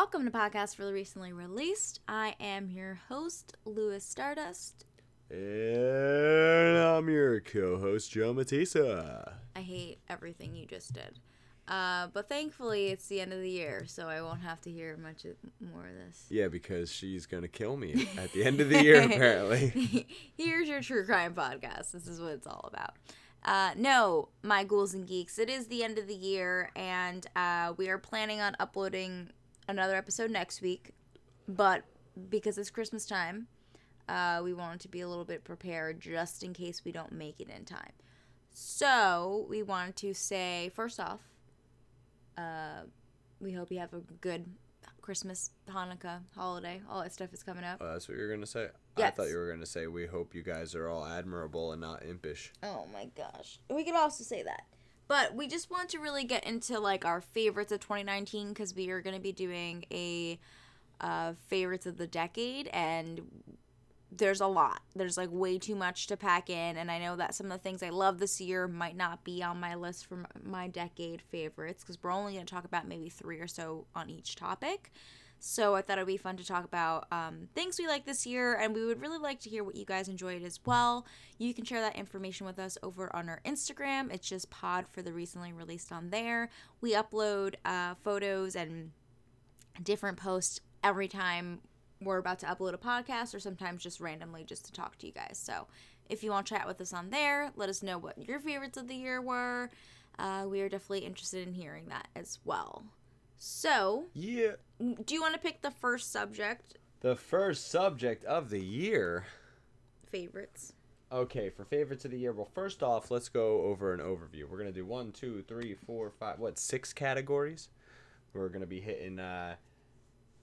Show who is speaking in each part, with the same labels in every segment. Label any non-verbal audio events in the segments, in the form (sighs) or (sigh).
Speaker 1: Welcome to Podcast for the Recently Released. I am your host, Lewis Stardust.
Speaker 2: And I'm your co-host Joe Matisa.
Speaker 1: I hate everything you just did. Uh, but thankfully, it's the end of the year, so I won't have to hear much more of this.
Speaker 2: Yeah, because she's gonna kill me (laughs) at the end of the year, apparently. (laughs)
Speaker 1: Here's your true crime podcast. This is what it's all about. Uh, no, my ghouls and geeks. It is the end of the year, and uh, we are planning on uploading another episode next week. But because it's Christmas time, uh, we wanted to be a little bit prepared just in case we don't make it in time. So we wanted to say first off, uh, we hope you have a good Christmas, Hanukkah, holiday. All that stuff is coming up.
Speaker 2: Oh, that's what you're gonna say. I thought you were gonna say we hope you guys are all admirable and not impish.
Speaker 1: Oh my gosh. We could also say that. But we just want to really get into like our favorites of 2019 because we are going to be doing a uh, favorites of the decade and there's a lot. There's like way too much to pack in and I know that some of the things I love this year might not be on my list for my decade favorites because we're only going to talk about maybe three or so on each topic. So I thought it'd be fun to talk about um, things we like this year, and we would really like to hear what you guys enjoyed as well. You can share that information with us over on our Instagram. It's just Pod for the recently released on there. We upload uh, photos and different posts every time we're about to upload a podcast, or sometimes just randomly just to talk to you guys. So if you want to chat with us on there, let us know what your favorites of the year were. Uh, we are definitely interested in hearing that as well. So,
Speaker 2: Yeah.
Speaker 1: do you want to pick the first subject?
Speaker 2: The first subject of the year.
Speaker 1: Favorites.
Speaker 2: Okay, for favorites of the year. Well, first off, let's go over an overview. We're gonna do one, two, three, four, five. What six categories? We're gonna be hitting uh,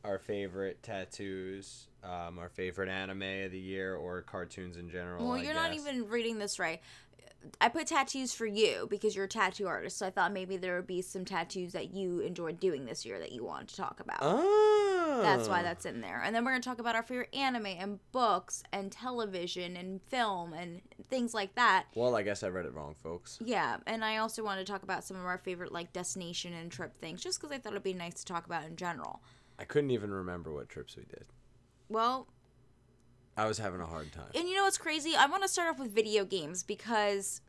Speaker 2: our favorite tattoos, um, our favorite anime of the year, or cartoons in general.
Speaker 1: Well,
Speaker 2: I
Speaker 1: you're not even reading this right. I put tattoos for you because you're a tattoo artist, so I thought maybe there would be some tattoos that you enjoyed doing this year that you wanted to talk about.
Speaker 2: Oh.
Speaker 1: That's why oh. that's in there. And then we're going to talk about our favorite anime and books and television and film and things like that.
Speaker 2: Well, I guess I read it wrong, folks.
Speaker 1: Yeah, and I also wanted to talk about some of our favorite like destination and trip things just because I thought it'd be nice to talk about in general.
Speaker 2: I couldn't even remember what trips we did.
Speaker 1: Well,
Speaker 2: I was having a hard time.
Speaker 1: And you know what's crazy? I want to start off with video games because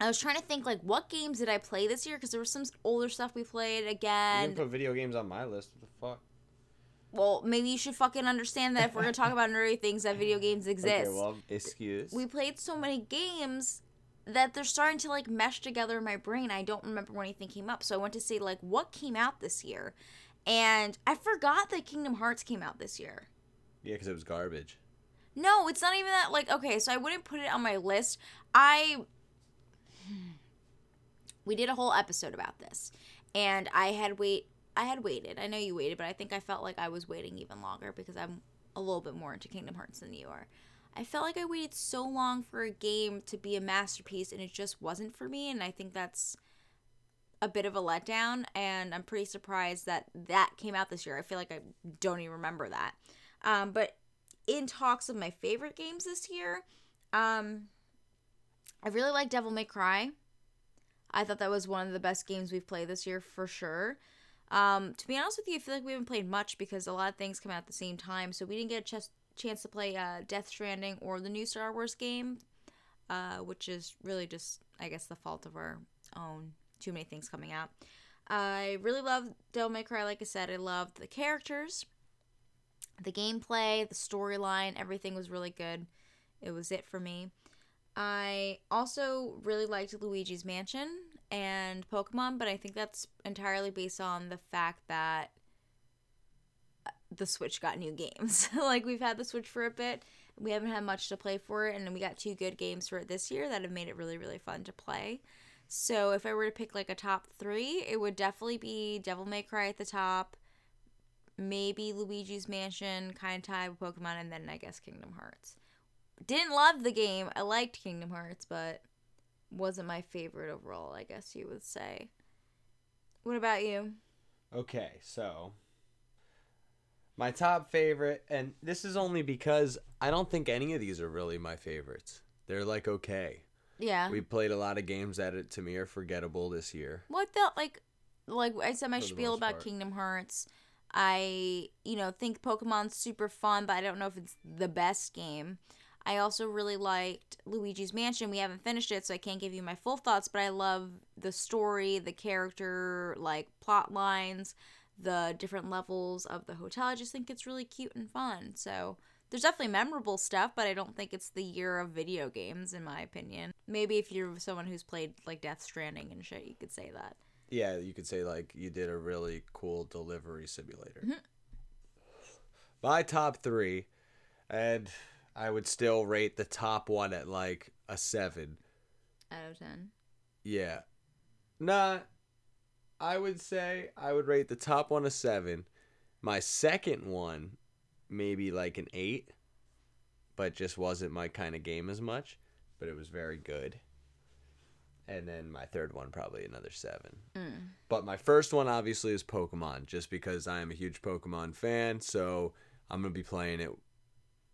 Speaker 1: I was trying to think like what games did I play this year because there was some older stuff we played again.
Speaker 2: You
Speaker 1: again.
Speaker 2: didn't put video games on my list. What the fuck?
Speaker 1: well, maybe you should fucking understand that if we're gonna talk about nerdy things, that video games (laughs) exist.
Speaker 2: Okay, well, excuse.
Speaker 1: we played so many games that they're starting to like mesh together in my brain. I don't remember when anything came up, so I went to see like what came out this year, and I forgot that Kingdom Hearts came out this year.
Speaker 2: Yeah, because it was garbage.
Speaker 1: No, it's not even that. Like, okay, so I wouldn't put it on my list. I. (sighs) We did a whole episode about this, and I had wait. I had waited. I know you waited, but I think I felt like I was waiting even longer because I'm a little bit more into Kingdom Hearts than you are. I felt like I waited so long for a game to be a masterpiece, and it just wasn't for me. And I think that's a bit of a letdown. And I'm pretty surprised that that came out this year. I feel like I don't even remember that. Um, but in talks of my favorite games this year, um, I really like Devil May Cry. I thought that was one of the best games we've played this year for sure. Um, to be honest with you, I feel like we haven't played much because a lot of things come out at the same time, so we didn't get a ch- chance to play uh, Death Stranding or the new Star Wars game, uh, which is really just, I guess, the fault of our own. Too many things coming out. I really love Devil May Cry. Like I said, I love the characters the gameplay, the storyline, everything was really good. It was it for me. I also really liked Luigi's Mansion and Pokemon, but I think that's entirely based on the fact that uh, the Switch got new games. (laughs) like we've had the Switch for a bit, we haven't had much to play for it, and we got two good games for it this year that have made it really, really fun to play. So if I were to pick like a top three, it would definitely be Devil May Cry at the top, maybe Luigi's Mansion, kind of tied with Pokemon, and then I guess Kingdom Hearts. Didn't love the game. I liked Kingdom Hearts, but wasn't my favorite overall, I guess you would say. What about you?
Speaker 2: Okay, so my top favorite, and this is only because I don't think any of these are really my favorites. They're like okay.
Speaker 1: Yeah.
Speaker 2: We played a lot of games that it, to me are forgettable this year.
Speaker 1: What the like like I said my
Speaker 2: For
Speaker 1: spiel about
Speaker 2: part.
Speaker 1: Kingdom Hearts. I, you know, think Pokemon's super fun, but I don't know if it's the best game. I also really liked Luigi's Mansion. We haven't finished it, so I can't give you my full thoughts, but I love the story, the character, like plot lines, the different levels of the hotel. I just think it's really cute and fun. So there's definitely memorable stuff, but I don't think it's the year of video games, in my opinion. Maybe if you're someone who's played like Death Stranding and shit, you could say that.
Speaker 2: Yeah, you could say like you did a really cool delivery simulator.
Speaker 1: Mhm.
Speaker 2: My top three, and I would still rate the top one at like a seven.
Speaker 1: Out of 10.
Speaker 2: Yeah. Nah. I would say I would rate the top one a seven. My second one, maybe like an eight, but just wasn't my kind of game as much. But it was very good. And then my third one, probably another seven.
Speaker 1: Mm.
Speaker 2: But my first one obviously is Pokemon, just because I am a huge Pokemon fan. So I'm gonna be playing it,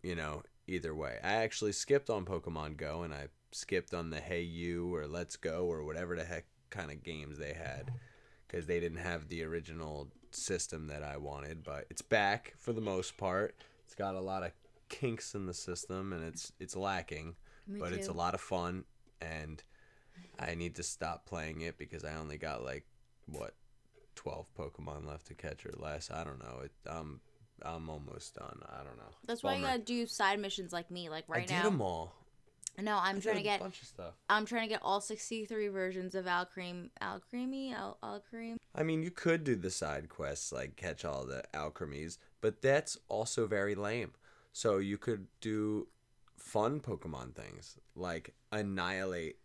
Speaker 2: you know, either way. I actually skipped on Pokemon Go, and I skipped on the Hey You or Let's Go or whatever the heck kind of games they had, because they didn't have the original system that I wanted. But it's back for the most part. It's got a lot of kinks in the system, and it's it's lacking
Speaker 1: Me
Speaker 2: but it's a lot of fun and I need to stop playing it because I only got like what 12 Pokemon left to catch or less. I don't know. It um I'm almost done. I don't know.
Speaker 1: That's why you gotta do side missions like me. Like
Speaker 2: I
Speaker 1: right
Speaker 2: did
Speaker 1: now.
Speaker 2: them all.
Speaker 1: No, I'm
Speaker 2: I
Speaker 1: trying to get
Speaker 2: a bunch of stuff.
Speaker 1: I'm trying to get all 63 versions of Alcreme, Alcremie, Al Alcreme.
Speaker 2: I mean, you could do the side quests like catch all the alchemies, but that's also very lame. So you could do fun Pokemon things like annihilate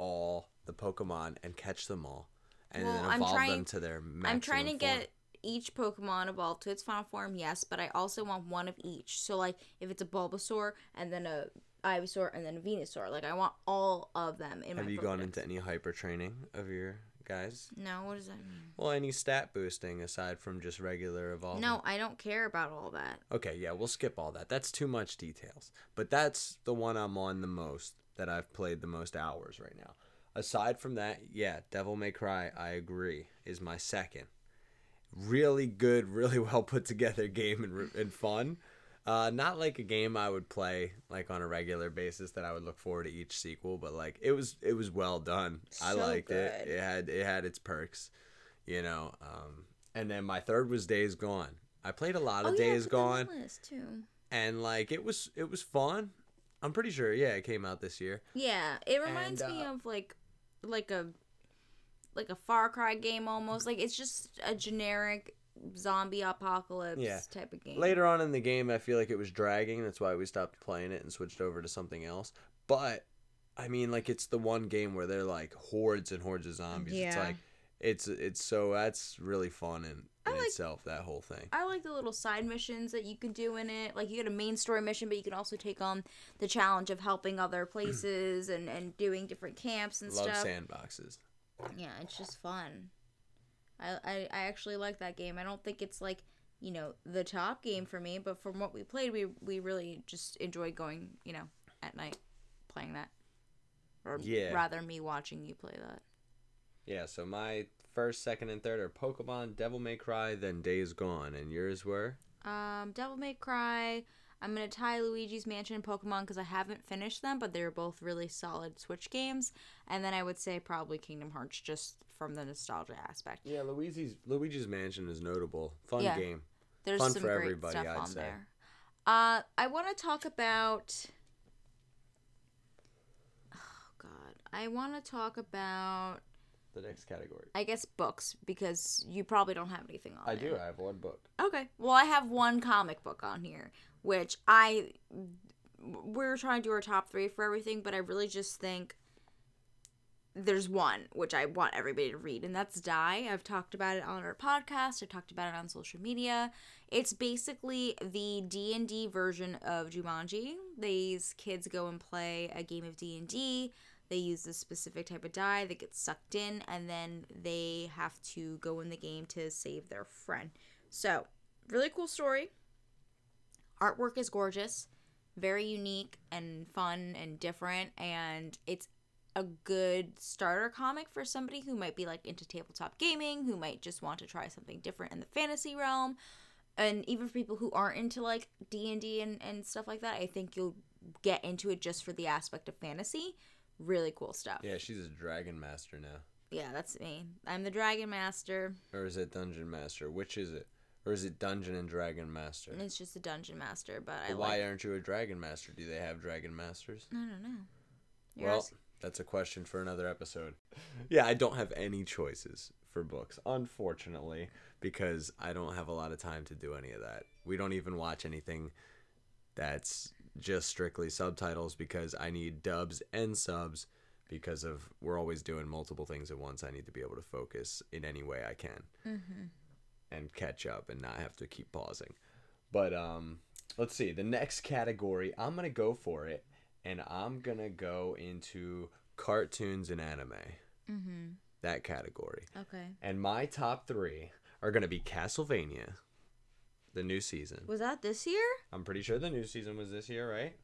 Speaker 2: all the Pokemon and catch them all, and
Speaker 1: Well,
Speaker 2: then evolve them to their maximum
Speaker 1: I'm trying to
Speaker 2: form.
Speaker 1: get each Pokemon evolved to its final form, yes, but I also want one of each. So like if it's a Bulbasaur and then a Ivysaur and then a Venusaur, like I want all of them in my
Speaker 2: Have you gone into any hyper training of your guys?
Speaker 1: No, what does that mean?
Speaker 2: Well, any stat boosting aside from just regular evolving?
Speaker 1: No, I don't care about all that.
Speaker 2: Okay, yeah, we'll skip all that. That's too much details. But that's the one I'm on the most that I've played the most hours right now. Aside from that, yeah, Devil May Cry, I agree, is my second. Really good, (laughs) really well put together game and, and fun. Uh, not like a game I would play like on a regular basis that I would look forward to each sequel, but like it was it was well done. I liked it.
Speaker 1: good.
Speaker 2: It had it had its perks, you know. Um, and then my third was Days Gone. I played a lot of
Speaker 1: oh
Speaker 2: Days
Speaker 1: on
Speaker 2: Gone and like it was it was fun. I'm pretty sure. Yeah, it came out this year.
Speaker 1: Yeah, it reminds
Speaker 2: And,
Speaker 1: me
Speaker 2: uh,
Speaker 1: of like like a like a Far Cry game almost. Like it's just a generic zombie apocalypse
Speaker 2: Yeah.
Speaker 1: type of game.
Speaker 2: Later on in the game, I feel like it was dragging. That's why we stopped playing it and switched over to something else. But I mean, like it's the one game where they're like hordes and hordes of zombies. It's like it's it's so that's really fun in, in
Speaker 1: like-
Speaker 2: itself. That whole thing.
Speaker 1: I like the little side missions that you can do in it. Like you get a main story mission, but you can also take on the challenge of helping other (clears throat) places and and doing different camps and stuff.
Speaker 2: Love
Speaker 1: stuff.
Speaker 2: sandboxes.
Speaker 1: Yeah, it's just fun. I, I I actually like that game. I don't think it's like you know the top game for me, but from what we played, we we really just enjoyed going you know at night playing that, or
Speaker 2: Yeah.
Speaker 1: rather me watching you play that.
Speaker 2: Yeah. So my first, second, and third are Pokemon, Devil May Cry, then Days Gone, and yours were.
Speaker 1: Um, Devil May Cry. I'm gonna tie Luigi's Mansion and Pokemon because I haven't finished them, but they're both really solid Switch games. And then I would say probably Kingdom Hearts, just from the nostalgia aspect.
Speaker 2: Yeah, Luigi's Luigi's Mansion is notable. Fun
Speaker 1: Yeah.
Speaker 2: game.
Speaker 1: There's
Speaker 2: Fun
Speaker 1: some
Speaker 2: for
Speaker 1: great
Speaker 2: everybody,
Speaker 1: stuff
Speaker 2: I'd
Speaker 1: on
Speaker 2: say.
Speaker 1: there. Uh, I want to talk about. Oh God, I want to talk about.
Speaker 2: The next category.
Speaker 1: I guess books because you probably don't have anything on.
Speaker 2: I
Speaker 1: there.
Speaker 2: do. I have one book.
Speaker 1: Okay. Well, I have one comic book on here, which I we're trying to do our top three for everything, but I really just think there's one which I want everybody to read, and that's Die. I've talked about it on our podcast. I've talked about it on social media. It's basically the D and D version of Jumanji. These kids go and play a game of D and D. They use a specific type of die that gets sucked in, and then they have to go in the game to save their friend. So, really cool story. Artwork is gorgeous, very unique and fun and different, and it's a good starter comic for somebody who might be like into tabletop gaming, who might just want to try something different in the fantasy realm, and even for people who aren't into like D and and stuff like that. I think you'll get into it just for the aspect of fantasy. Really cool stuff.
Speaker 2: Yeah, she's a dragon master now.
Speaker 1: Yeah, that's me. I'm the dragon master.
Speaker 2: Or is it dungeon master? Which is it? Or is it dungeon and dragon master?
Speaker 1: It's just a dungeon master, but,
Speaker 2: why
Speaker 1: like.
Speaker 2: aren't you a dragon master? Do they have dragon masters?
Speaker 1: I don't know. You're
Speaker 2: well, that's a question for another episode. Yeah, I don't have any choices for books, unfortunately, because I don't have a lot of time to do any of that. We don't even watch anything that's just strictly subtitles because I need dubs and subs because of we're always doing multiple things at once. I need to be able to focus in any way I can and catch up and not have to keep pausing. But um, let's see. The next category, I'm gonna go for it, and I'm gonna go into cartoons and anime. Mm-hmm. That category.
Speaker 1: okay.
Speaker 2: And my top three are gonna be Castlevania, the new season.
Speaker 1: Was that this year?
Speaker 2: I'm pretty sure the new season was this year, right?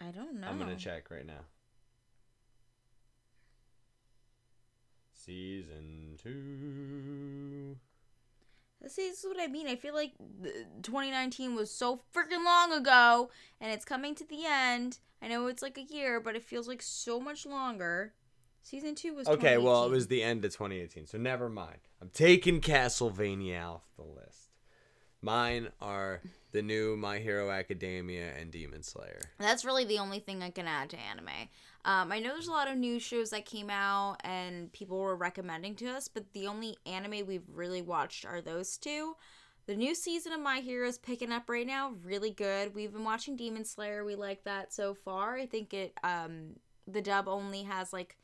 Speaker 1: I don't know.
Speaker 2: I'm gonna check right now. Season two.
Speaker 1: See, this is what I mean. I feel like 2019 was so freaking long ago, and it's coming to the end. I know it's like a year, but it feels like so much longer. Season two was
Speaker 2: Okay, well, it was the end of 2018, so never mind. I'm taking Castlevania off the list. Mine are the new My Hero Academia and Demon Slayer.
Speaker 1: That's really the only thing I can add to anime. Um, I know there's a lot of new shows that came out and people were recommending to us, but the only anime we've really watched are those two. The new season of My Hero is picking up right now, really good. We've been watching Demon Slayer. We like that so far. I think it um the dub only has like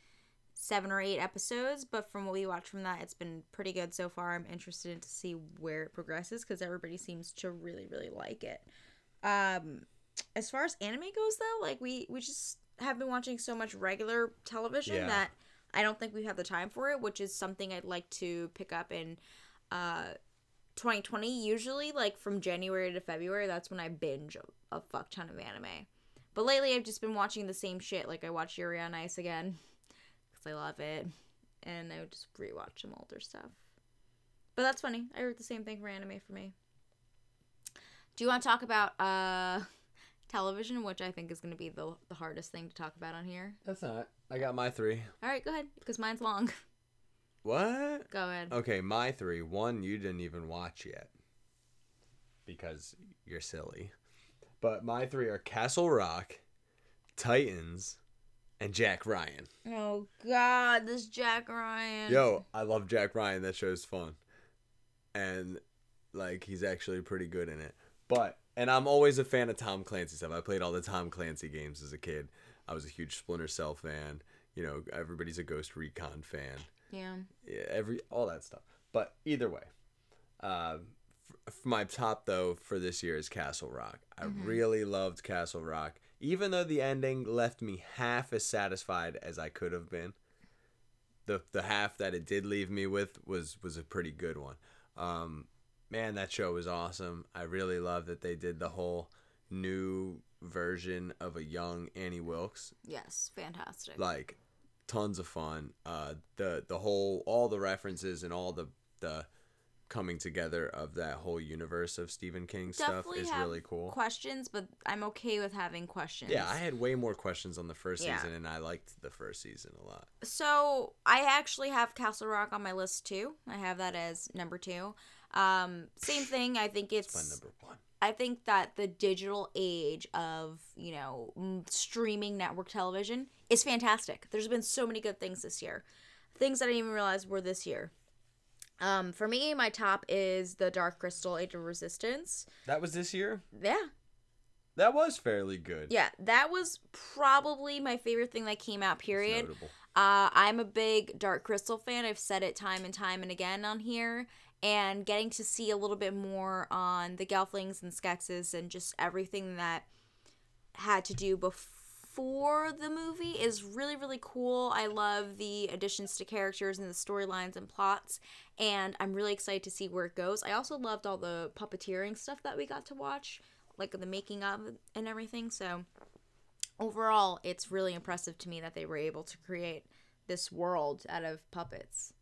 Speaker 1: seven or eight episodes, but from what we watched from that, it's been pretty good so far. I'm interested to see where it progresses because everybody seems to really, really like it. Um, as far as anime goes, though, like we we just have been watching so much regular television
Speaker 2: Yeah.
Speaker 1: that I don't think we have the time for it, which is something I'd like to pick up in uh 2020. Usually, like from January to February, that's when I binge a, a fuck ton of anime. But lately, I've just been watching the same shit. Like I watched Yuri on Ice again (laughs) because I love it, and I would just rewatch some older stuff. But that's funny. I heard the same thing for anime for me. Do you want to talk about uh television, which I think is going to be the the hardest thing to talk about on here?
Speaker 2: That's not. I got my three.
Speaker 1: All right, go ahead because mine's long.
Speaker 2: What?
Speaker 1: go ahead.
Speaker 2: Okay, my three. One you didn't even watch yet because you're silly. But my three are Castle Rock, Titans, and Jack Ryan.
Speaker 1: Oh God, this Jack Ryan.
Speaker 2: Yo, I love Jack Ryan. That show's fun. And like he's actually pretty good in it. But and I'm always a fan of Tom Clancy stuff. I played all the Tom Clancy games as a kid. I was a huge Splinter Cell fan. You know, everybody's a Ghost Recon fan.
Speaker 1: Yeah.
Speaker 2: Yeah, every all that stuff. But either way, uh, f- f- my top though for this year is Castle Rock. I really loved Castle Rock, even though the ending left me half as satisfied as I could have been. The the half that it did leave me with was was a pretty good one. Um, man, that show was awesome. I really love that they did the whole new version of a young Annie Wilkes
Speaker 1: Yes, fantastic.
Speaker 2: like tons of fun uh the the whole all the references and all the the coming together of that whole universe of Stephen King stuff is really cool
Speaker 1: questions, but I'm okay with having questions.
Speaker 2: yeah i had way more questions on the first
Speaker 1: Yeah.
Speaker 2: season and i liked the first season a lot
Speaker 1: So I actually have Castle Rock on my list too. I have that as number two. Um, same thing. I think it's.
Speaker 2: my number one
Speaker 1: I think that the digital age of you know streaming network television is fantastic. There's been so many good things this year, things that I didn't even realize were this year. Um, for me, my top is the Dark Crystal Age of Resistance.
Speaker 2: that was this year
Speaker 1: Yeah,
Speaker 2: that was fairly good
Speaker 1: yeah, that was probably my favorite thing that came out. Period. Uh, I'm a big Dark Crystal fan. I've said it time and time and again on here. And getting to see a little bit more on the Gelflings and Skeksis and just everything that had to do before the movie is really, really cool. I love the additions to characters and the storylines and plots. And I'm really excited to see where it goes. I also loved all the puppeteering stuff that we got to watch, like the making of and everything. So overall, it's really impressive to me that they were able to create this world out of puppets.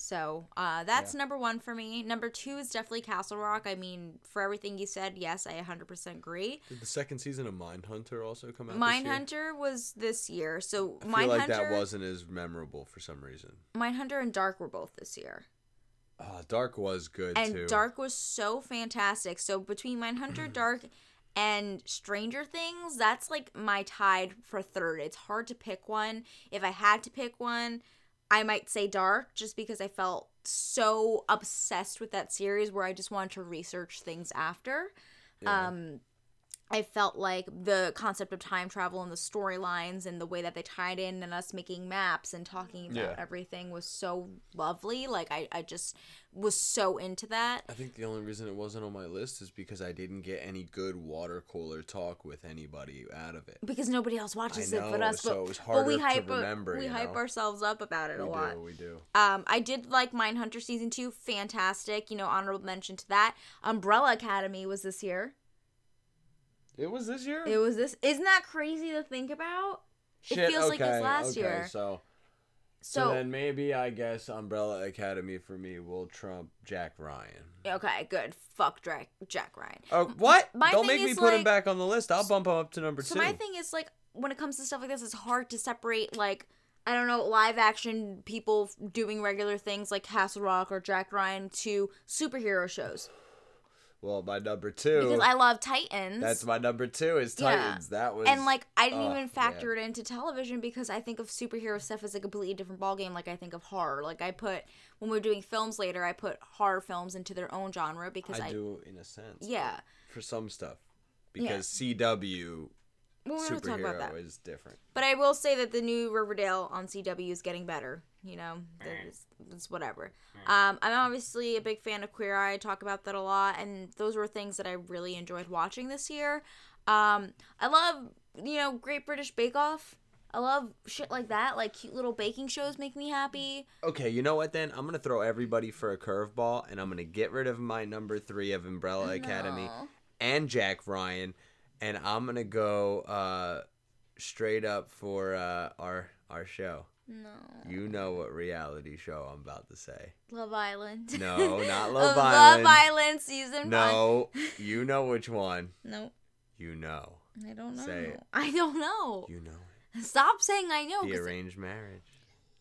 Speaker 1: So uh, that's
Speaker 2: Yeah.
Speaker 1: number one for me. Number two is definitely Castle Rock. I mean, for everything you said, yes, I 100% agree.
Speaker 2: Did the second season of Mindhunter also come out? this year?
Speaker 1: Mindhunter was this year, so
Speaker 2: I feel like that wasn't as memorable for some reason.
Speaker 1: Mindhunter and Dark were both this year.
Speaker 2: Uh, Dark was good
Speaker 1: and
Speaker 2: too.
Speaker 1: Dark was so fantastic. So between Mindhunter, (clears throat) Dark, and Stranger Things, that's like my tied for third. It's hard to pick one. If I had to pick one, I might say Dark, just because I felt so obsessed with that series where I just wanted to research things after.
Speaker 2: Yeah.
Speaker 1: Um, I felt like the concept of time travel and the storylines and the way that they tied in and us making maps and talking about
Speaker 2: Yeah.
Speaker 1: everything was so lovely. Like I, I just was so into that.
Speaker 2: I think the only reason it wasn't on my list is because I didn't get any good water cooler talk with anybody out of it.
Speaker 1: Because nobody else watches it but
Speaker 2: know,
Speaker 1: us.
Speaker 2: so
Speaker 1: but,
Speaker 2: it was
Speaker 1: but we
Speaker 2: harder to
Speaker 1: hype
Speaker 2: remember,
Speaker 1: we hype
Speaker 2: know?
Speaker 1: ourselves up about it
Speaker 2: We
Speaker 1: a lot.
Speaker 2: do, we do.
Speaker 1: Um, I did like Mindhunter season two, fantastic. You know, honorable mention to that. Umbrella Academy was this year.
Speaker 2: It was this year.
Speaker 1: It was this. Isn't that crazy to think about? it feels like it's last
Speaker 2: okay,
Speaker 1: year.
Speaker 2: So, so,
Speaker 1: So,
Speaker 2: then maybe I guess Umbrella Academy for me will trump Jack Ryan.
Speaker 1: okay, good. Fuck Jack Jack Ryan.
Speaker 2: Oh, what?
Speaker 1: my
Speaker 2: Don't make me put him back on the list. I'll bump him up to number
Speaker 1: So
Speaker 2: two.
Speaker 1: my thing is like when it comes to stuff like this, it's hard to separate like I don't know live action people doing regular things like Castle Rock or Jack Ryan to superhero shows
Speaker 2: well, my number two.
Speaker 1: because I love Titans.
Speaker 2: that's my number two. Is
Speaker 1: Yeah.
Speaker 2: Titans. That was
Speaker 1: and like I didn't
Speaker 2: oh,
Speaker 1: even factor it into television because I think of superhero stuff as a completely different ballgame. Like I think of horror. Like I put when we're doing films later, I put horror films into their own genre because
Speaker 2: I,
Speaker 1: I,
Speaker 2: do in a sense.
Speaker 1: yeah.
Speaker 2: For some stuff, because CW
Speaker 1: Well, we don't talk about that.
Speaker 2: superhero is different.
Speaker 1: But I will say that the new Riverdale on CW is getting better. You know, there's it's whatever. Um, I'm obviously a big fan of Queer Eye. I talk about that a lot, and those were things that I really enjoyed watching this year. Um, I love you know Great British Bake Off. I love shit like that. Like cute little baking shows make me happy.
Speaker 2: Okay, you know what then? I'm gonna throw everybody for a curveball, and I'm gonna get rid of my number three of Umbrella Academy
Speaker 1: No.
Speaker 2: and Jack Ryan, and I'm gonna go uh, straight up for uh, our our show.
Speaker 1: No.
Speaker 2: You know what reality show I'm about to say?
Speaker 1: Love Island.
Speaker 2: No, (laughs) not Love
Speaker 1: Love
Speaker 2: Island.
Speaker 1: Island season one.
Speaker 2: No, you know which one.
Speaker 1: No,
Speaker 2: You know.
Speaker 1: I don't know.
Speaker 2: Say it.
Speaker 1: I don't know.
Speaker 2: You know it.
Speaker 1: Stop saying I know.
Speaker 2: The arranged marriage.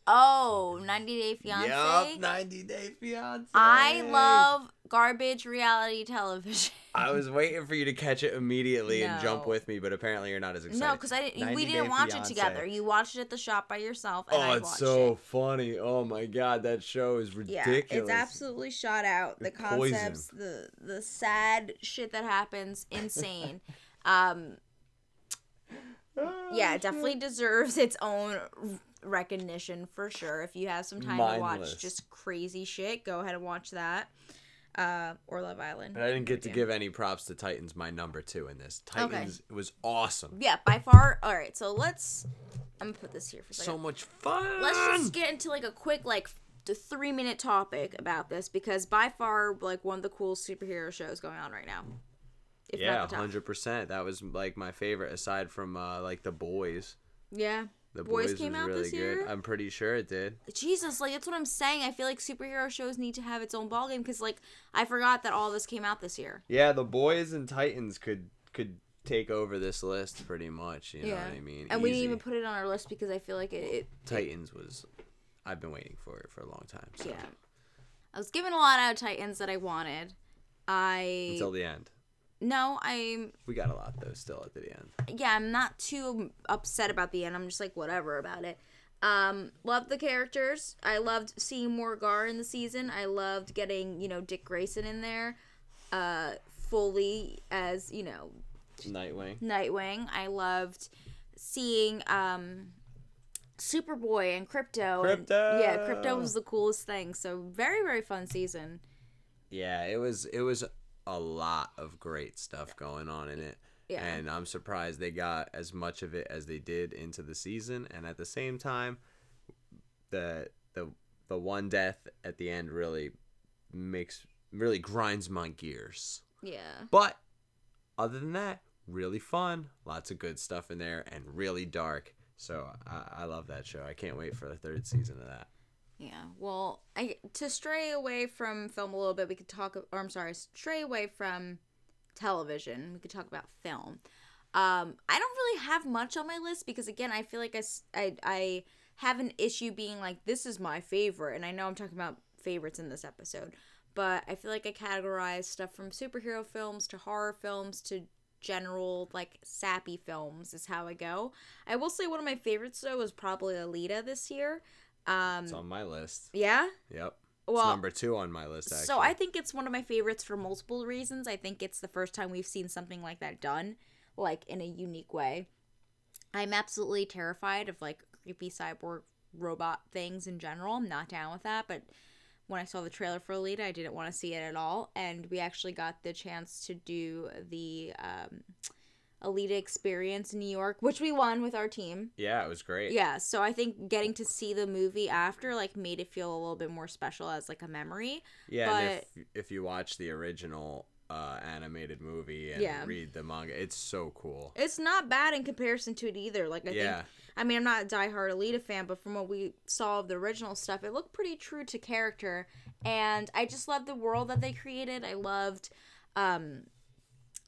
Speaker 1: Oh, 90 Day Fiance.
Speaker 2: Yup, 90 Day Fiance.
Speaker 1: I love garbage reality television.
Speaker 2: I was (laughs) waiting for you to catch it immediately and jump with me, but apparently you're not as excited.
Speaker 1: no, because I didn't. We didn't watch
Speaker 2: Fiancé.
Speaker 1: it together. You watched it at the shop by yourself, and
Speaker 2: Oh, it's so
Speaker 1: it.
Speaker 2: funny. Oh my god, that show is ridiculous.
Speaker 1: Yeah, it's absolutely shot out. The
Speaker 2: It's poison.
Speaker 1: concepts, the the sad shit that happens, insane. (laughs) um,
Speaker 2: Oh,
Speaker 1: yeah, it definitely deserves its own recognition for sure. If you have some time to watch just crazy shit, go ahead and watch that. Uh, or Love Island.
Speaker 2: And I didn't get to give any props to Titans, my number two in this.
Speaker 1: Okay.
Speaker 2: Titans was awesome.
Speaker 1: Yeah, by far. All right, so let's. I'm gonna put this here for a second.
Speaker 2: So much fun.
Speaker 1: let's just get into like a quick like the three minute topic about this because by far like one of the coolest superhero shows going on right now. If
Speaker 2: yeah,
Speaker 1: not the top.
Speaker 2: hundred percent. That was like my favorite, aside from uh, like the boys.
Speaker 1: Yeah.
Speaker 2: The
Speaker 1: Boys
Speaker 2: boys,
Speaker 1: came out
Speaker 2: really
Speaker 1: this
Speaker 2: good.
Speaker 1: year?
Speaker 2: I'm pretty sure it did.
Speaker 1: Jesus, like that's what I'm saying. I feel like superhero shows need to have its own ballgame because like I forgot that all this came out this year.
Speaker 2: Yeah, the boys and Titans could could take over this list pretty much. You know what I mean?
Speaker 1: And we didn't even put it on our list because I feel like it. it
Speaker 2: Titans was. I've been waiting for it for a long time. So.
Speaker 1: yeah. I was given a lot out of Titans that I wanted. I
Speaker 2: Until the end.
Speaker 1: No, I'm
Speaker 2: We got a lot though still at the end.
Speaker 1: yeah, I'm not too upset about the end. I'm just like whatever about it. Um, loved the characters. I loved seeing more Gar in the season. I loved getting you know Dick Grayson in there, uh, fully as you know
Speaker 2: Nightwing.
Speaker 1: Nightwing. I loved seeing um, Superboy and Krypto. and-
Speaker 2: Krypto!
Speaker 1: yeah, Krypto was the coolest thing. So very very fun season.
Speaker 2: Yeah, it was it was a lot of great stuff going on in it.
Speaker 1: Yeah.
Speaker 2: And I'm surprised they got as much of it as they did into the season and at the same time the the the one death at the end really makes really grinds my gears.
Speaker 1: Yeah.
Speaker 2: But other than that, really fun, lots of good stuff in there, and really dark. So I, I love that show. I can't wait for the third season of that.
Speaker 1: Yeah. Well, I to stray away from film a little bit, we could talk. Or I'm sorry, stray away from television. We could talk about film. Um, I don't really have much on my list because again, I feel like I, I, I have an issue being like this is my favorite, and I know I'm talking about favorites in this episode, but I feel like I categorize stuff from superhero films to horror films to general like sappy films is how I go. I will say one of my favorites though was probably Alita this year. Um,
Speaker 2: It's on my list.
Speaker 1: yeah.
Speaker 2: Yep.
Speaker 1: Well,
Speaker 2: it's number two on my list. Actually.
Speaker 1: so I think it's one of my favorites for multiple reasons. I think it's the first time we've seen something like that done, like in a unique way. I'm absolutely terrified of like creepy cyborg robot things in general. I'm not down with that, but when I saw the trailer for Alita, I didn't want to see it at all. And we actually got the chance to do the um, Alita experience in New York, which we won with our team.
Speaker 2: yeah, it was great.
Speaker 1: Yeah, so I think getting to see the movie after like made it feel a little bit more special as like a memory.
Speaker 2: Yeah, and if if you watch the original uh, animated movie and
Speaker 1: Yeah.
Speaker 2: read the manga, it's so cool.
Speaker 1: It's not bad in comparison to it either. Like I
Speaker 2: Yeah.
Speaker 1: think I mean I'm not a diehard Alita fan, but from what we saw of the original stuff, it looked pretty true to character. And I just loved the world that they created. I loved um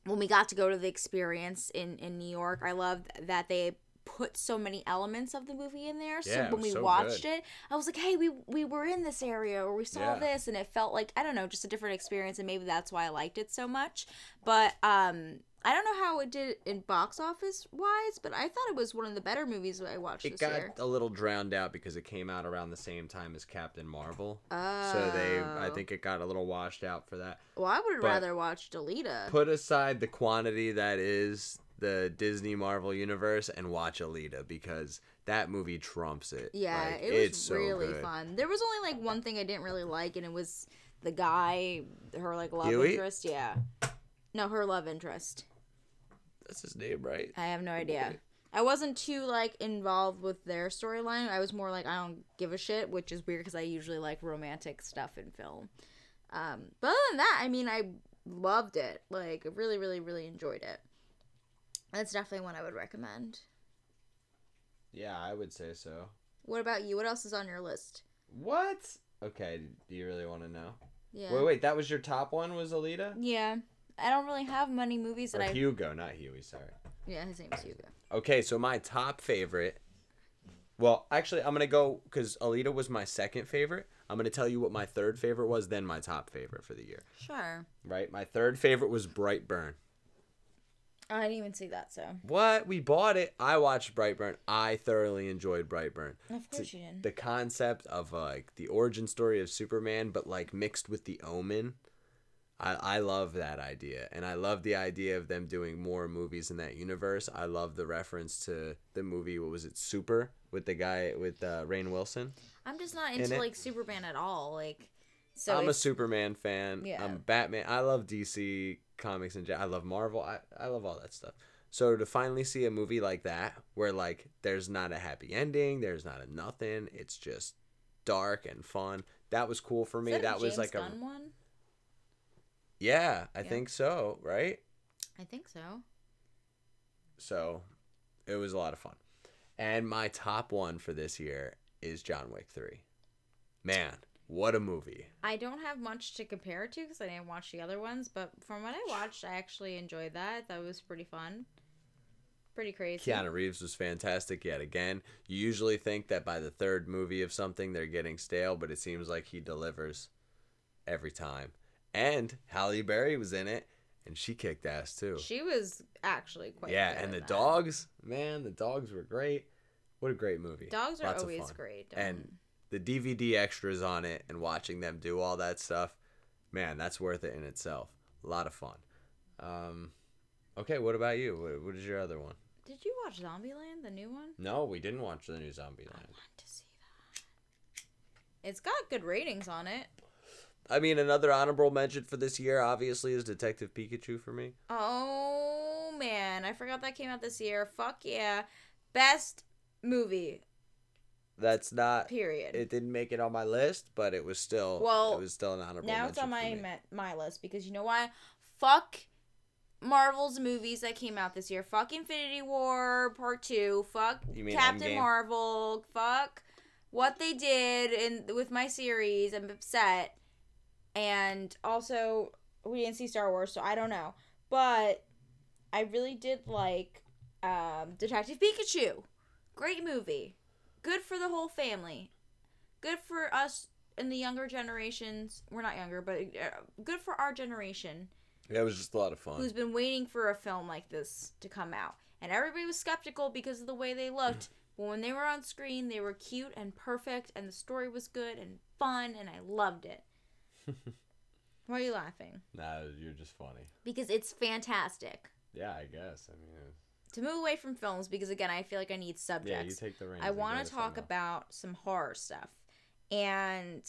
Speaker 1: when we got to go to the experience in in New York. I loved that they put so many elements of the movie in there. So
Speaker 2: Yeah,
Speaker 1: when we
Speaker 2: so
Speaker 1: watched
Speaker 2: good.
Speaker 1: it, I was like, "Hey, we we were in this area or we saw
Speaker 2: Yeah.
Speaker 1: this." And it felt like I don't know, just a different experience and maybe that's why I liked it so much. But um I don't know how it did in box office wise, but I thought it was one of the better movies I watched
Speaker 2: It got
Speaker 1: year.
Speaker 2: a little drowned out because it came out around the same time as Captain Marvel.
Speaker 1: Oh.
Speaker 2: So they, I oh. think it got a little washed out for that.
Speaker 1: Well, I would rather watch Delita.
Speaker 2: Put aside the quantity that is the Disney Marvel universe and watch Alita because that movie trumps it.
Speaker 1: Yeah,
Speaker 2: Like,
Speaker 1: it was
Speaker 2: it's so
Speaker 1: really
Speaker 2: good.
Speaker 1: fun. There was only like one thing I didn't really like, and it was the guy, her like love
Speaker 2: Huey?
Speaker 1: interest. Yeah, no, her love interest.
Speaker 2: That's his name, right?
Speaker 1: I have no idea. I wasn't too like involved with their storyline. I was more like I don't give a shit, which is weird because I usually like romantic stuff in film. Um, but other than that, I mean, I loved it. Like, really, really, really enjoyed it. That's definitely one I would recommend.
Speaker 2: Yeah, I would say so.
Speaker 1: What about you? What else is on your list?
Speaker 2: What? Okay, do you really want to know?
Speaker 1: Yeah.
Speaker 2: Wait, wait, that was your top one was Alita?
Speaker 1: Yeah. I don't really have many movies that
Speaker 2: Or
Speaker 1: I.
Speaker 2: Hugo, not Huey, sorry.
Speaker 1: Yeah, his name's Hugo.
Speaker 2: Okay, so my top favorite. Well, actually, I'm gonna go because Alita was my second favorite. I'm gonna tell you what my third favorite was, then my top favorite for the year.
Speaker 1: Sure.
Speaker 2: Right, my third favorite was Brightburn.
Speaker 1: I didn't even see that, so.
Speaker 2: What? We bought it. I watched Brightburn. I thoroughly enjoyed Brightburn.
Speaker 1: Of course you did.
Speaker 2: The concept of like the origin story of Superman, but like mixed with the Omen. I, I love that idea, and I love the idea of them doing more movies in that universe. I love the reference to the movie. What was it, Super, with the guy with uh, Rainn Wilson.
Speaker 1: I'm just not into
Speaker 2: it?
Speaker 1: like Superman at all. Like, so
Speaker 2: I'm a Superman fan.
Speaker 1: Yeah.
Speaker 2: I'm Batman. I love DC comics and I love Marvel. I, I love all that stuff. So to finally see a movie like that where like there's not a happy ending, there's not a nothing, it's just dark and fun. That was cool for me.
Speaker 1: Is
Speaker 2: That,
Speaker 1: a
Speaker 2: was
Speaker 1: James
Speaker 2: like
Speaker 1: Gunn
Speaker 2: a
Speaker 1: one.
Speaker 2: Yeah, I
Speaker 1: Yeah.
Speaker 2: think so, right?
Speaker 1: I think so.
Speaker 2: So it was a lot of fun. And my top one for this year is John Wick 3. Man, what a movie.
Speaker 1: I don't have much to compare it to because I didn't watch the other ones, but from what I watched, I actually enjoyed that. That was pretty fun. Pretty crazy.
Speaker 2: Keanu Reeves was fantastic yet again. You usually think that by the third movie of something they're getting stale, but it seems like he delivers every time. And Halle Berry was in it, and she kicked ass too.
Speaker 1: She was actually quite.
Speaker 2: yeah, and the
Speaker 1: that.
Speaker 2: dogs, man, the dogs were great. What a great movie.
Speaker 1: Dogs are
Speaker 2: Lots of
Speaker 1: always great.
Speaker 2: And the DVD extras on it and watching them do all that stuff, man, that's worth it in itself. A lot of fun. Um, okay, what about you? What, what is your other one?
Speaker 1: did you watch Zombieland, the new one?
Speaker 2: No, we didn't watch the new Zombieland.
Speaker 1: I want to see that. It's got good ratings on it.
Speaker 2: I mean, another honorable mention for this year, obviously, is Detective Pikachu for me.
Speaker 1: Oh man, I forgot that came out this year. Fuck yeah. Best movie,
Speaker 2: That's not.
Speaker 1: period.
Speaker 2: It didn't make it on my list, but it was still.
Speaker 1: Well,
Speaker 2: it was still an honorable.
Speaker 1: now it's on my
Speaker 2: me.
Speaker 1: my list because you know why? Fuck Marvel's movies that came out this year. Fuck Infinity War Part Two. Fuck Captain
Speaker 2: Endgame?
Speaker 1: Marvel. Fuck what they did in with my series. I'm upset. And also, we didn't see Star Wars, so I don't know. But I really did like um, Detective Pikachu. Great movie. Good for the whole family. Good for us in the younger generations. We're not younger, but uh, good for our generation
Speaker 2: Yeah, it was just a lot of fun.
Speaker 1: who's been waiting for a film like this to come out. And everybody was skeptical because of the way they looked. But when they were on screen, they were cute and perfect, and the story was good and fun, and I loved it. Why are you laughing?
Speaker 2: Nah, you're just funny.
Speaker 1: Because it's fantastic.
Speaker 2: Yeah, I guess. I mean,
Speaker 1: To move away from films, because again, I feel like I need subjects.
Speaker 2: yeah, you
Speaker 1: subjects.
Speaker 2: take the reins.
Speaker 1: I want to
Speaker 2: to
Speaker 1: talk
Speaker 2: something
Speaker 1: about some horror stuff. And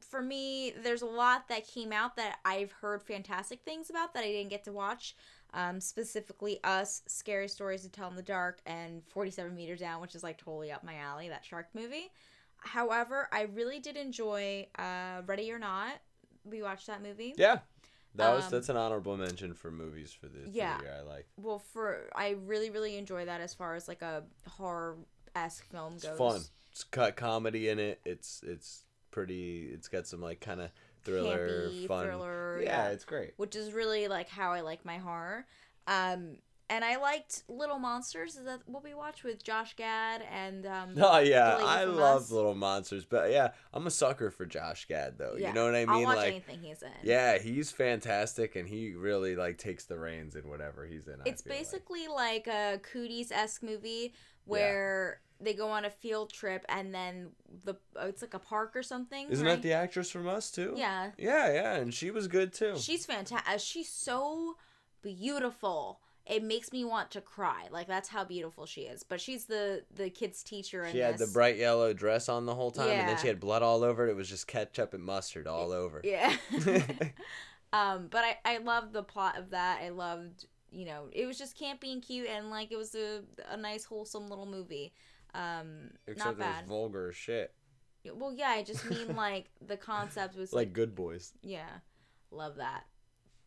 Speaker 1: for me, there's a lot that came out that I've heard fantastic things about that I didn't get to watch. Um, specifically, Us, Scary Stories to Tell in the Dark, and 47 Meters Down, which is like totally up my alley, that shark movie. However, I really did enjoy uh, Ready or Not. We watched that movie.
Speaker 2: Yeah, that was
Speaker 1: Um,
Speaker 2: that's an honorable mention for movies for the, for
Speaker 1: yeah.
Speaker 2: the year. I like.
Speaker 1: Well, for I really, really enjoy that as far as like a horror esque film goes.
Speaker 2: It's fun. It's got comedy in it. It's it's pretty. It's got some like kind of thriller,
Speaker 1: Campy,
Speaker 2: fun.
Speaker 1: thriller,
Speaker 2: yeah,
Speaker 1: yeah.
Speaker 2: it's great.
Speaker 1: which is really like how I like my horror. Um, and I liked Little Monsters. Is that what we watched with Josh Gad and um? (laughs)
Speaker 2: Oh yeah, I love
Speaker 1: Us.
Speaker 2: Little Monsters, but yeah, I'm a sucker for Josh Gad though.
Speaker 1: yeah,
Speaker 2: You know what I mean?
Speaker 1: I'll watch
Speaker 2: Like,
Speaker 1: anything he's in.
Speaker 2: yeah, he's fantastic, and he really like takes the reins in whatever he's in.
Speaker 1: It's
Speaker 2: feel like.
Speaker 1: basically like, a Cooties esque movie where they go on a field trip and then the oh, it's like a park or something.
Speaker 2: Isn't
Speaker 1: right?
Speaker 2: that the actress from Us too?
Speaker 1: yeah?
Speaker 2: Yeah, yeah, and she was good too.
Speaker 1: She's fantastic. She's so beautiful. It makes me want to cry. Like that's how beautiful she is. But she's the the kid's teacher in
Speaker 2: She had the bright yellow dress on the whole time, and then she had blood all over it. It was just ketchup and mustard all over.
Speaker 1: Yeah. (laughs) (laughs) um, but I I loved the plot of that. I loved you know it was just campy and cute and like it was a a nice wholesome little movie. Um,
Speaker 2: Except
Speaker 1: not
Speaker 2: it was
Speaker 1: bad.
Speaker 2: vulgar shit,
Speaker 1: well, yeah, I just mean like the concept was (laughs)
Speaker 2: like Good Boys.
Speaker 1: yeah, love that.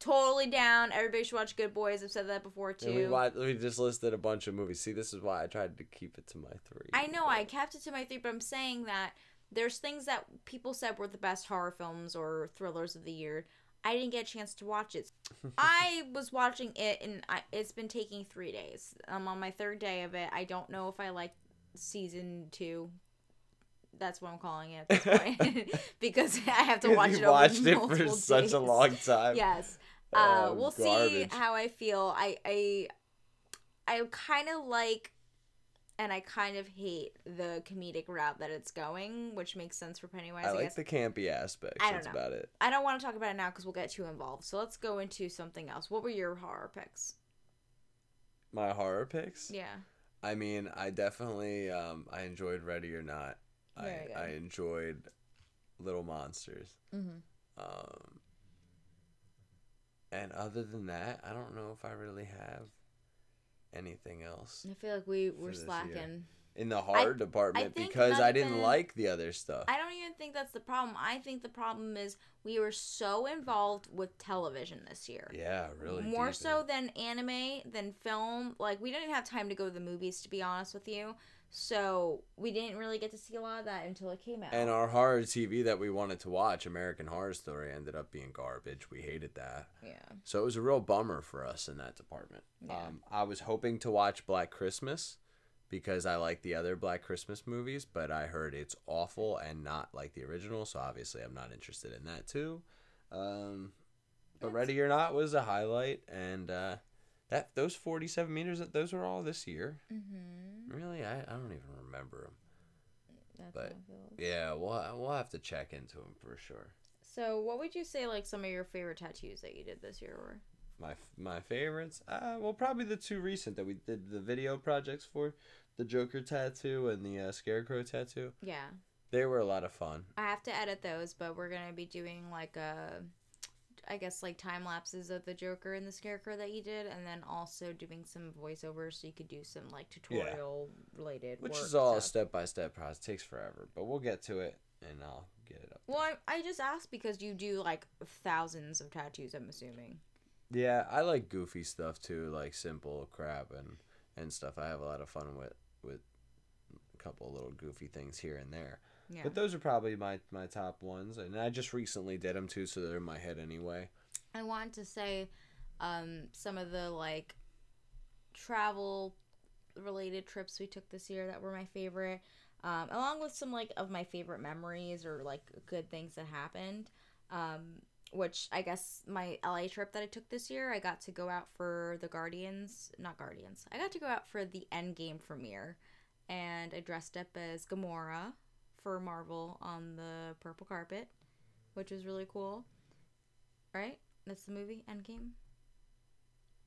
Speaker 1: Totally down. Everybody should watch Good Boys. I've said that before too.
Speaker 2: And we watched, we just listed a bunch of movies. See, this is why I tried to keep it to my three.
Speaker 1: I know I kept it to my three, but I'm saying that there's things that people said were the best horror films or thrillers of the year. I didn't get a chance to watch it. (laughs) I was watching it, and I, it's been taking three days. I'm on my third day of it. I don't know if I like season two. That's what I'm calling it at this (laughs) point (laughs) because I have to watch
Speaker 2: you
Speaker 1: it over
Speaker 2: watched it for
Speaker 1: multiple
Speaker 2: such a long time.
Speaker 1: Yes. Uh,
Speaker 2: Oh,
Speaker 1: we'll see how I feel. I I I kind of like and I kind of hate the comedic route that it's going, which makes sense for Pennywise.
Speaker 2: I
Speaker 1: I,
Speaker 2: like
Speaker 1: guess.
Speaker 2: the campy aspects.
Speaker 1: I don't
Speaker 2: That's
Speaker 1: know.
Speaker 2: about it.
Speaker 1: I don't want to talk about it now because we'll get too involved. So let's go into something else. What were your horror picks?
Speaker 2: My horror picks.
Speaker 1: Yeah.
Speaker 2: I mean, I definitely um I enjoyed Ready or Not.
Speaker 1: Very good.
Speaker 2: I I enjoyed Little Monsters.
Speaker 1: Mm-hmm.
Speaker 2: Um and other than that, I don't know if I really have anything else
Speaker 1: I feel like we were
Speaker 2: this year.
Speaker 1: slacking.
Speaker 2: in the horror department
Speaker 1: think
Speaker 2: because I didn't like the other stuff.
Speaker 1: I don't even think that's the problem. I think the problem is we were so involved with television this year.
Speaker 2: yeah, really.
Speaker 1: more
Speaker 2: deep
Speaker 1: so than anime than film like we didn't have time to go to the movies to be honest with you so we didn't really get to see a lot of that until it came out
Speaker 2: And our horror TV that we wanted to watch, American Horror Story, ended up being garbage. We hated that.
Speaker 1: yeah
Speaker 2: So it was a real bummer for us in that department.
Speaker 1: Yeah.
Speaker 2: Um, I was hoping to watch Black Christmas because I like the other Black Christmas movies, but I heard it's awful and not like the original, so obviously I'm not interested in that too. Um, but Ready or Not was a highlight, and uh, that those 47 meters, those were all this year.
Speaker 1: mm-hmm
Speaker 2: Really, I, I don't even remember them.
Speaker 1: that's
Speaker 2: But- Yeah, we'll we'll have to check into them for sure.
Speaker 1: so what would you say like some of your favorite tattoos that you did this year were
Speaker 2: My my favorites, uh, well, probably the two recent that we did the video projects for, the Joker tattoo and the uh, Scarecrow tattoo.
Speaker 1: yeah
Speaker 2: They were a lot of fun.
Speaker 1: i have to edit those but we're gonna be doing like a I guess like time lapses of the Joker and the Scarecrow that you did, and then also doing some voiceovers so you could do some like tutorial related.
Speaker 2: Which is all a step by step process. Takes forever, but we'll get to it and I'll get it up.
Speaker 1: Well, I, I just asked because you do like thousands of tattoos. I'm assuming.
Speaker 2: Yeah, I like goofy stuff too, like simple crap and and stuff. I have a lot of fun with with a couple of little goofy things here and there.
Speaker 1: Yeah.
Speaker 2: But those are probably my my top ones, and I just recently did them too, so they're in my head anyway.
Speaker 1: I want to say um, some of the like travel related trips we took this year that were my favorite, um, along with some like of my favorite memories or like good things that happened. Um, which I guess my LA trip that I took this year, I got to go out for the Guardians, not Guardians. I got to go out for the Endgame premiere, and I dressed up as Gamora for Marvel on the purple carpet, which was really cool. Right? That's the movie Endgame.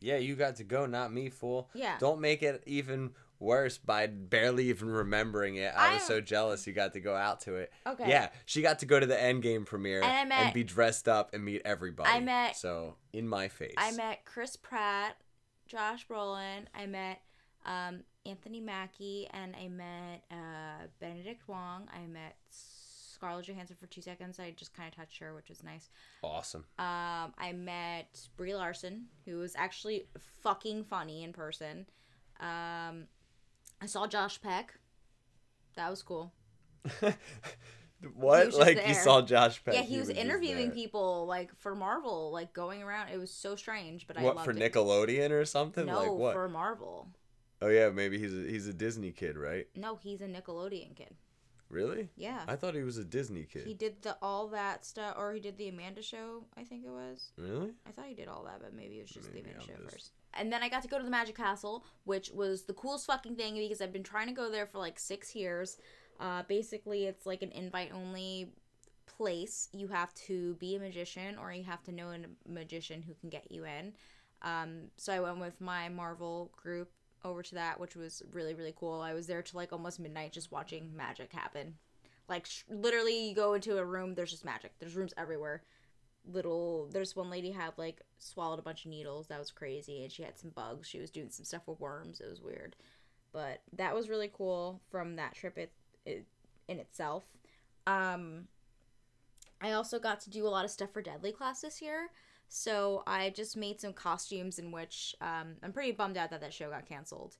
Speaker 2: Yeah, you got to go, not me, fool.
Speaker 1: Yeah.
Speaker 2: Don't make it even worse by barely even remembering it. I was
Speaker 1: I-
Speaker 2: so jealous you got to go out to it.
Speaker 1: Okay.
Speaker 2: Yeah, she got to go to the Endgame premiere
Speaker 1: And met-
Speaker 2: be dressed up and meet everybody.
Speaker 1: I met-
Speaker 2: so in my face.
Speaker 1: I met Chris Pratt, Josh Brolin. I met um, Anthony Mackie, and I met uh, Benedict Wong. I met Scarlett Johansson for two seconds. I just kind of touched her, which was nice.
Speaker 2: awesome.
Speaker 1: Um, I met Brie Larson, who was actually fucking funny in person. Um, I saw Josh Peck. That was cool. (laughs)
Speaker 2: what?
Speaker 1: was
Speaker 2: Like you saw Josh Peck?
Speaker 1: yeah, he was
Speaker 2: just
Speaker 1: interviewing people like for Marvel, like going around. It was so strange, but I
Speaker 2: What
Speaker 1: loved
Speaker 2: for
Speaker 1: it.
Speaker 2: Nickelodeon or something?
Speaker 1: No,
Speaker 2: like what?
Speaker 1: for Marvel.
Speaker 2: Oh yeah, maybe he's a, he's a Disney kid, right?
Speaker 1: No, he's a Nickelodeon kid.
Speaker 2: Really?
Speaker 1: Yeah.
Speaker 2: I thought he was a Disney kid.
Speaker 1: He did the all that stuff, or he did the Amanda show. I think it was.
Speaker 2: Really?
Speaker 1: I thought he did all that, but maybe it was just
Speaker 2: Maybe
Speaker 1: the Amanda
Speaker 2: I'm
Speaker 1: show
Speaker 2: just-
Speaker 1: first. And then I got to go to the Magic Castle, which was the coolest fucking thing because I've been trying to go there for like six years. Uh, basically, it's like an invite only place. You have to be a magician, or you have to know a magician who can get you in. Um, so I went with my Marvel group over to that, which was really really cool. I was there till like almost midnight, just watching magic happen. Like sh- literally, you go into a room, there's just magic. There's rooms everywhere. Little, there's one lady had like swallowed a bunch of needles. That was crazy, and she had some bugs. She was doing some stuff with worms. It was weird, but that was really cool from that trip. It, it in itself. Um, I also got to do a lot of stuff for Deadly Class this year. So I just made some costumes in which um, I'm pretty bummed out that that show got canceled.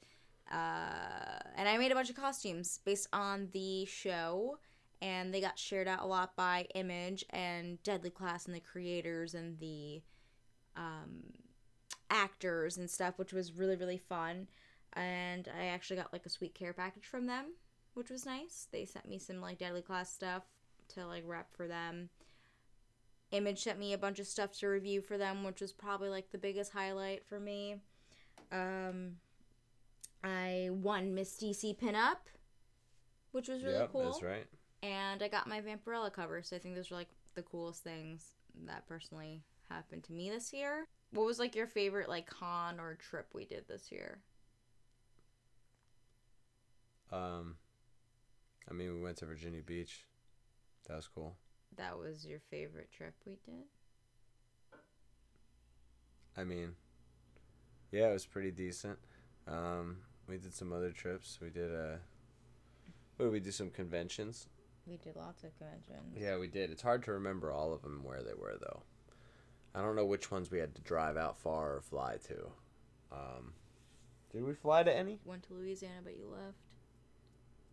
Speaker 1: Uh, and I made a bunch of costumes based on the show, and they got shared out a lot by Image and Deadly Class and the creators and the um, actors and stuff, which was really really fun. And I actually got like a sweet care package from them, which was nice. They sent me some like Deadly Class stuff to like rep for them. Image sent me a bunch of stuff to review for them, which was probably like the biggest highlight for me. Um, I won Miss DC pinup, which was really
Speaker 2: yep,
Speaker 1: cool.
Speaker 2: that's right.
Speaker 1: And I got my Vampirella cover, so I think those are like the coolest things that personally happened to me this year. What was like your favorite like con or trip we did this year?
Speaker 2: Um, I mean, we went to Virginia Beach. That was cool.
Speaker 1: That was your favorite trip we did?
Speaker 2: I mean, yeah, it was pretty decent. Um, we did some other trips. We did uh, what did we do? Some conventions.
Speaker 1: We did lots of conventions.
Speaker 2: Yeah, we did. It's hard to remember all of them where they were though. I don't know which ones we had to drive out far or fly to. Um, did we fly to any?
Speaker 1: Went to Louisiana, but you left.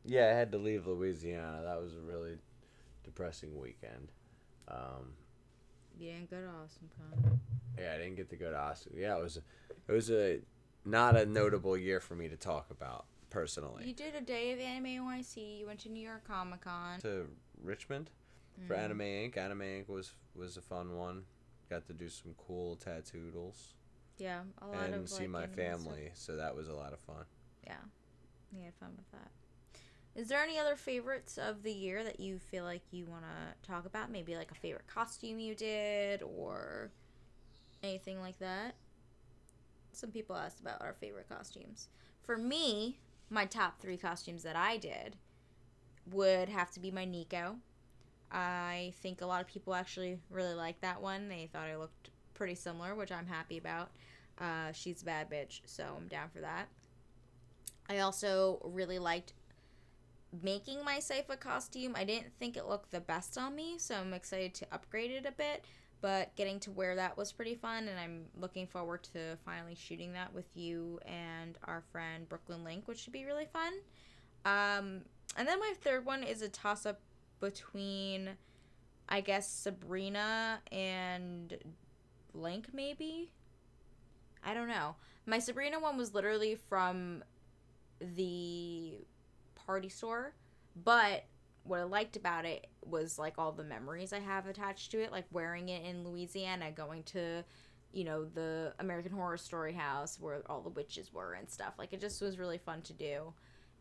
Speaker 2: Yeah, I had to leave Louisiana. That was a really depressing weekend. Um,
Speaker 1: You didn't go to Awesome Con.
Speaker 2: yeah, I didn't get to go to Austin. Yeah, it was it was a not a notable year for me to talk about personally.
Speaker 1: You did a day of Anime NYC. You went to New York Comic Con.
Speaker 2: to Richmond for Anime Inc. Anime Inc. was was a fun one. Got to do some cool tattoodles
Speaker 1: Yeah, a lot of
Speaker 2: and
Speaker 1: of
Speaker 2: see
Speaker 1: like,
Speaker 2: my family, so that was a lot of fun.
Speaker 1: Yeah, we had fun with that. Is there any other favorites of the year that you feel like you want to talk about? Maybe like a favorite costume you did or anything like that? Some people asked about our favorite costumes. For me, my top three costumes that I did would have to be my Nico. I think a lot of people actually really liked that one. They thought I looked pretty similar, which I'm happy about. Uh, she's a bad bitch, so I'm down for that. I also really liked making my Sypha costume. I didn't think it looked the best on me, so I'm excited to upgrade it a bit. but getting to wear that was pretty fun, and I'm looking forward to finally shooting that with you and our friend Brooklyn Link, which should be really fun. Um, and then my third one is a toss up between, I guess, Sabrina and Link, maybe. I don't know. My Sabrina one was literally from the party store, but what I liked about it was like all the memories I have attached to it, like wearing it in Louisiana, going to, you know, the American Horror Story house where all the witches were and stuff. Like it just was really fun to do.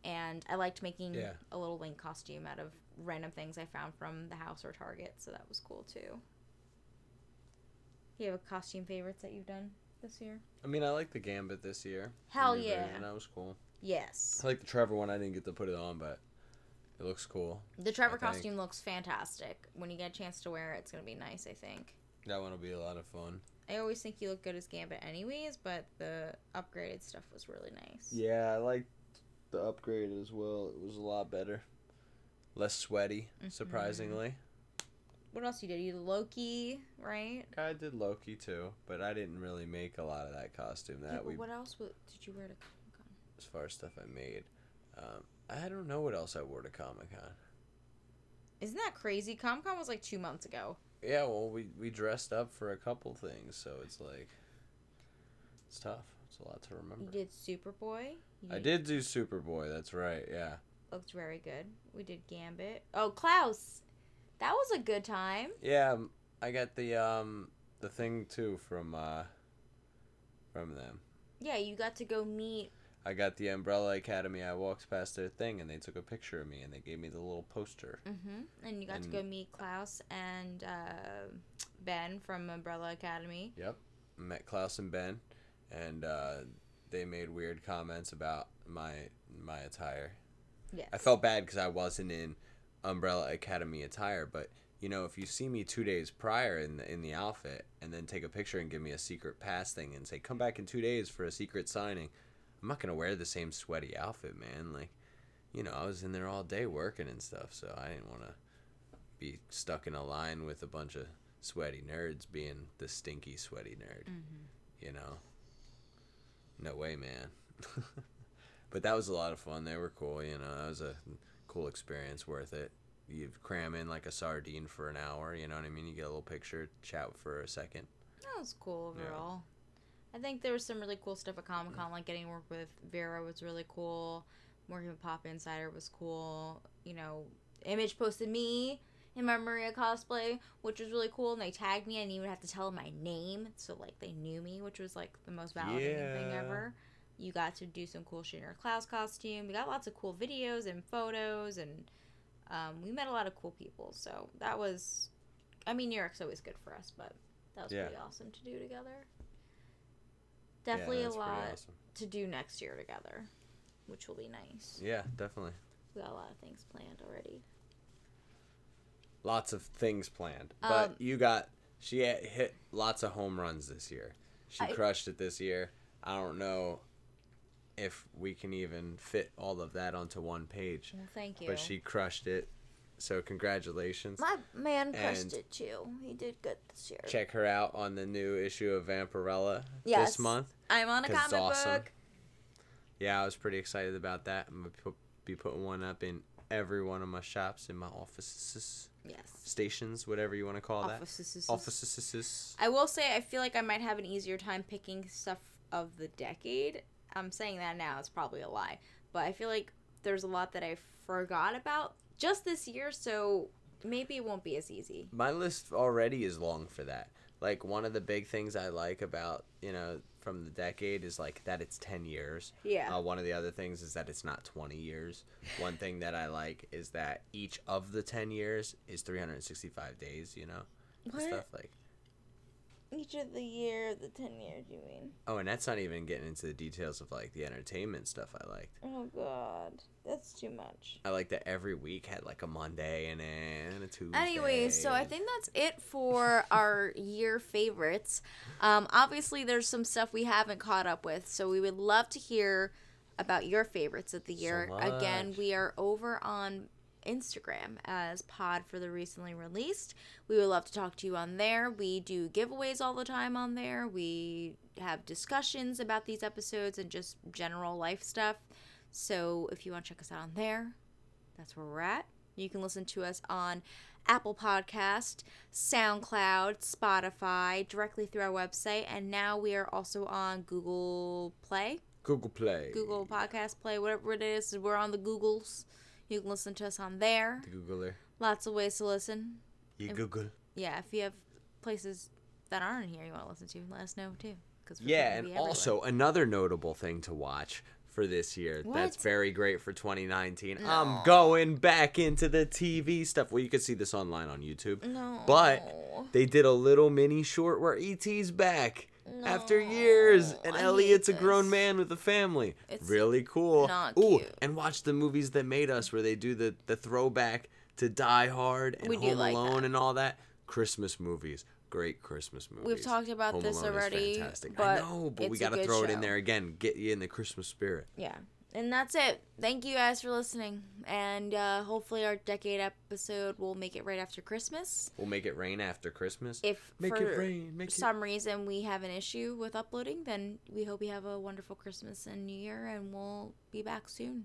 Speaker 1: And I liked making
Speaker 2: Yeah.
Speaker 1: a little Link costume out of random things I found from the house or Target, so that was cool too. You have a costume favorites that you've done this year?
Speaker 2: I mean, I like the Gambit this year.
Speaker 1: Hell yeah.
Speaker 2: version, That was cool.
Speaker 1: Yes.
Speaker 2: I like the Trevor one. I didn't get to put it on, but it looks cool.
Speaker 1: The Trevor
Speaker 2: I think.
Speaker 1: costume looks fantastic. When you get a chance to wear it, it's gonna be nice. I think.
Speaker 2: That one will be a lot of fun.
Speaker 1: I always think you look good as Gambit, anyways, but the upgraded stuff was really nice.
Speaker 2: Yeah, I liked the upgrade as well. It was a lot better. Less sweaty,
Speaker 1: Mhm.
Speaker 2: surprisingly.
Speaker 1: What else you did? You did Loki, right?
Speaker 2: I did Loki too, but I didn't really make a lot of that costume. That
Speaker 1: but
Speaker 2: we,
Speaker 1: what else did you wear to Comic Con?
Speaker 2: As far as stuff I made, um, I don't know what else I wore to Comic Con.
Speaker 1: Isn't that crazy? Comic Con was like two months ago.
Speaker 2: Yeah, well, we we dressed up for a couple things, so it's like it's tough. It's a lot to remember.
Speaker 1: You did Superboy. You
Speaker 2: I did do Superboy. That's right. Yeah.
Speaker 1: Looked very good. We did Gambit. Oh, Klaus. That was a good time.
Speaker 2: Yeah, um, I got the um the thing too from uh from them.
Speaker 1: Yeah, you got to go meet.
Speaker 2: I got the Umbrella Academy. I walked past their thing and they took a picture of me and they gave me the little poster.
Speaker 1: hmm And you got to go meet Klaus and uh, Ben from Umbrella Academy.
Speaker 2: Yep. Met Klaus and Ben, and uh, they made weird comments about my my attire.
Speaker 1: Yes.
Speaker 2: I felt bad because I wasn't in Umbrella Academy attire, but you know, if you see me two days prior in the in the outfit and then take a picture and give me a secret pass thing and say come back in two days for a secret signing, I'm not gonna wear the same sweaty outfit, man. Like, you know, I was in there all day working and stuff, so I didn't want to be stuck in a line with a bunch of sweaty nerds being the stinky sweaty nerd.
Speaker 1: Mm-hmm.
Speaker 2: You know, no way, man. (laughs) but that was a lot of fun. They were cool. You know, that was a cool experience, worth it. You cram in like a sardine for an hour. You know what I mean? You get a little picture, chat for a second.
Speaker 1: That was cool overall. I think there was some really cool stuff at Comic Con, like getting to work with Vera was really cool. Working with Pop Insider was cool. You know, Image posted me in my Maria cosplay, which was really cool. And they tagged me. I didn't even have to tell them my name, so like they knew me, which was like the most validating thing ever. You got to do some cool shit in your Klaus costume. We got lots of cool videos and photos, and um, we met a lot of cool people. So that was, I mean, New York's always good for us, but that was
Speaker 2: Yeah.
Speaker 1: pretty awesome to do together.
Speaker 2: Yeah,
Speaker 1: Definitely
Speaker 2: that's
Speaker 1: a lot
Speaker 2: awesome.
Speaker 1: to do next year together, which will be nice.
Speaker 2: Yeah, definitely.
Speaker 1: We got a lot of things planned already.
Speaker 2: Lots of things planned, but
Speaker 1: Um,
Speaker 2: you got she hit lots of home runs this year. She
Speaker 1: I-
Speaker 2: crushed it this year. I don't know if we can even fit all of that onto one page,
Speaker 1: Well, thank you.
Speaker 2: but she crushed it. So congratulations.
Speaker 1: My man crushed
Speaker 2: And-
Speaker 1: it too. He did good this year.
Speaker 2: Check her out on the new issue of Vampirella
Speaker 1: Yes.
Speaker 2: this month.
Speaker 1: I'm on a comic
Speaker 2: awesome.
Speaker 1: book.
Speaker 2: Yeah, I was pretty excited about that. I'm gonna pu- be putting one up in every one of my shops, in my offices,
Speaker 1: Yes.
Speaker 2: stations, whatever you want to call that.
Speaker 1: Offices.
Speaker 2: Offices.
Speaker 1: I will say I feel like I might have an easier time picking stuff of the decade. I'm saying that now, it's probably a lie. But I feel like there's a lot that I forgot about just this year, so maybe it won't be as easy.
Speaker 2: My list already is long for that. Like one of the big things I like about you know from the decade is like that it's ten years.
Speaker 1: Yeah.
Speaker 2: Uh, one of the other things is that it's not 20 years. One thing that I like is that each of the 10 years is 365 days, you know?
Speaker 1: What?
Speaker 2: Stuff like.
Speaker 1: Each of the year, the 10 years, you mean?
Speaker 2: Oh, and that's not even getting into the details of like the entertainment stuff I liked.
Speaker 1: Oh, God. That's too much.
Speaker 2: I like that every week had like a Monday and a, and a Tuesday.
Speaker 1: Anyways, so I think that's it for (laughs) our year favorites. Um, obviously, there's some stuff we haven't caught up with, so we would love to hear about your favorites of the year. Again, we are over on Instagram as Pod for the recently released. We would love to talk to you on there. We do giveaways all the time on there. We have discussions about these episodes and just general life stuff. So if you want to check us out on there, that's where we're at. You can listen to us on Apple Podcast, SoundCloud, Spotify, directly through our website, and now we are also on Google Play,
Speaker 2: Google Play.
Speaker 1: Google Podcast Play, whatever it is. We're on the Googles. You can listen to us on there.
Speaker 2: The Googler.
Speaker 1: Lots of ways to listen.
Speaker 2: You Google.
Speaker 1: Yeah, if you have places that aren't in here you want to listen to, let us know too. Cause
Speaker 2: Yeah, and
Speaker 1: everywhere.
Speaker 2: also another notable thing to watch for this year
Speaker 1: what?
Speaker 2: that's very great for 2019.
Speaker 1: No.
Speaker 2: I'm going back into the TV stuff. Well, you can see this online on YouTube.
Speaker 1: no,
Speaker 2: But they did a little mini short where ET's back after years, and
Speaker 1: I
Speaker 2: Elliot's a grown man with a family.
Speaker 1: It's
Speaker 2: really cool.
Speaker 1: not
Speaker 2: Ooh,
Speaker 1: cute.
Speaker 2: and watch the movies that made us, where they do the the throwback to Die Hard and
Speaker 1: We
Speaker 2: Home
Speaker 1: like
Speaker 2: Alone
Speaker 1: that.
Speaker 2: and all that. Christmas movies, great Christmas movies.
Speaker 1: We've talked about
Speaker 2: Home
Speaker 1: this
Speaker 2: Alone is
Speaker 1: already,
Speaker 2: fantastic.
Speaker 1: but
Speaker 2: I know, but we gotta
Speaker 1: good
Speaker 2: throw it in there again. Get you in the Christmas spirit.
Speaker 1: Yeah. And that's it. Thank you guys for listening. And uh, hopefully our decade episode will make it right after Christmas.
Speaker 2: We'll make it rain after Christmas.
Speaker 1: If
Speaker 2: Make
Speaker 1: for
Speaker 2: it rain, make it-
Speaker 1: some reason we have an issue with uploading, then we hope you have a wonderful Christmas and New Year, and we'll be back soon.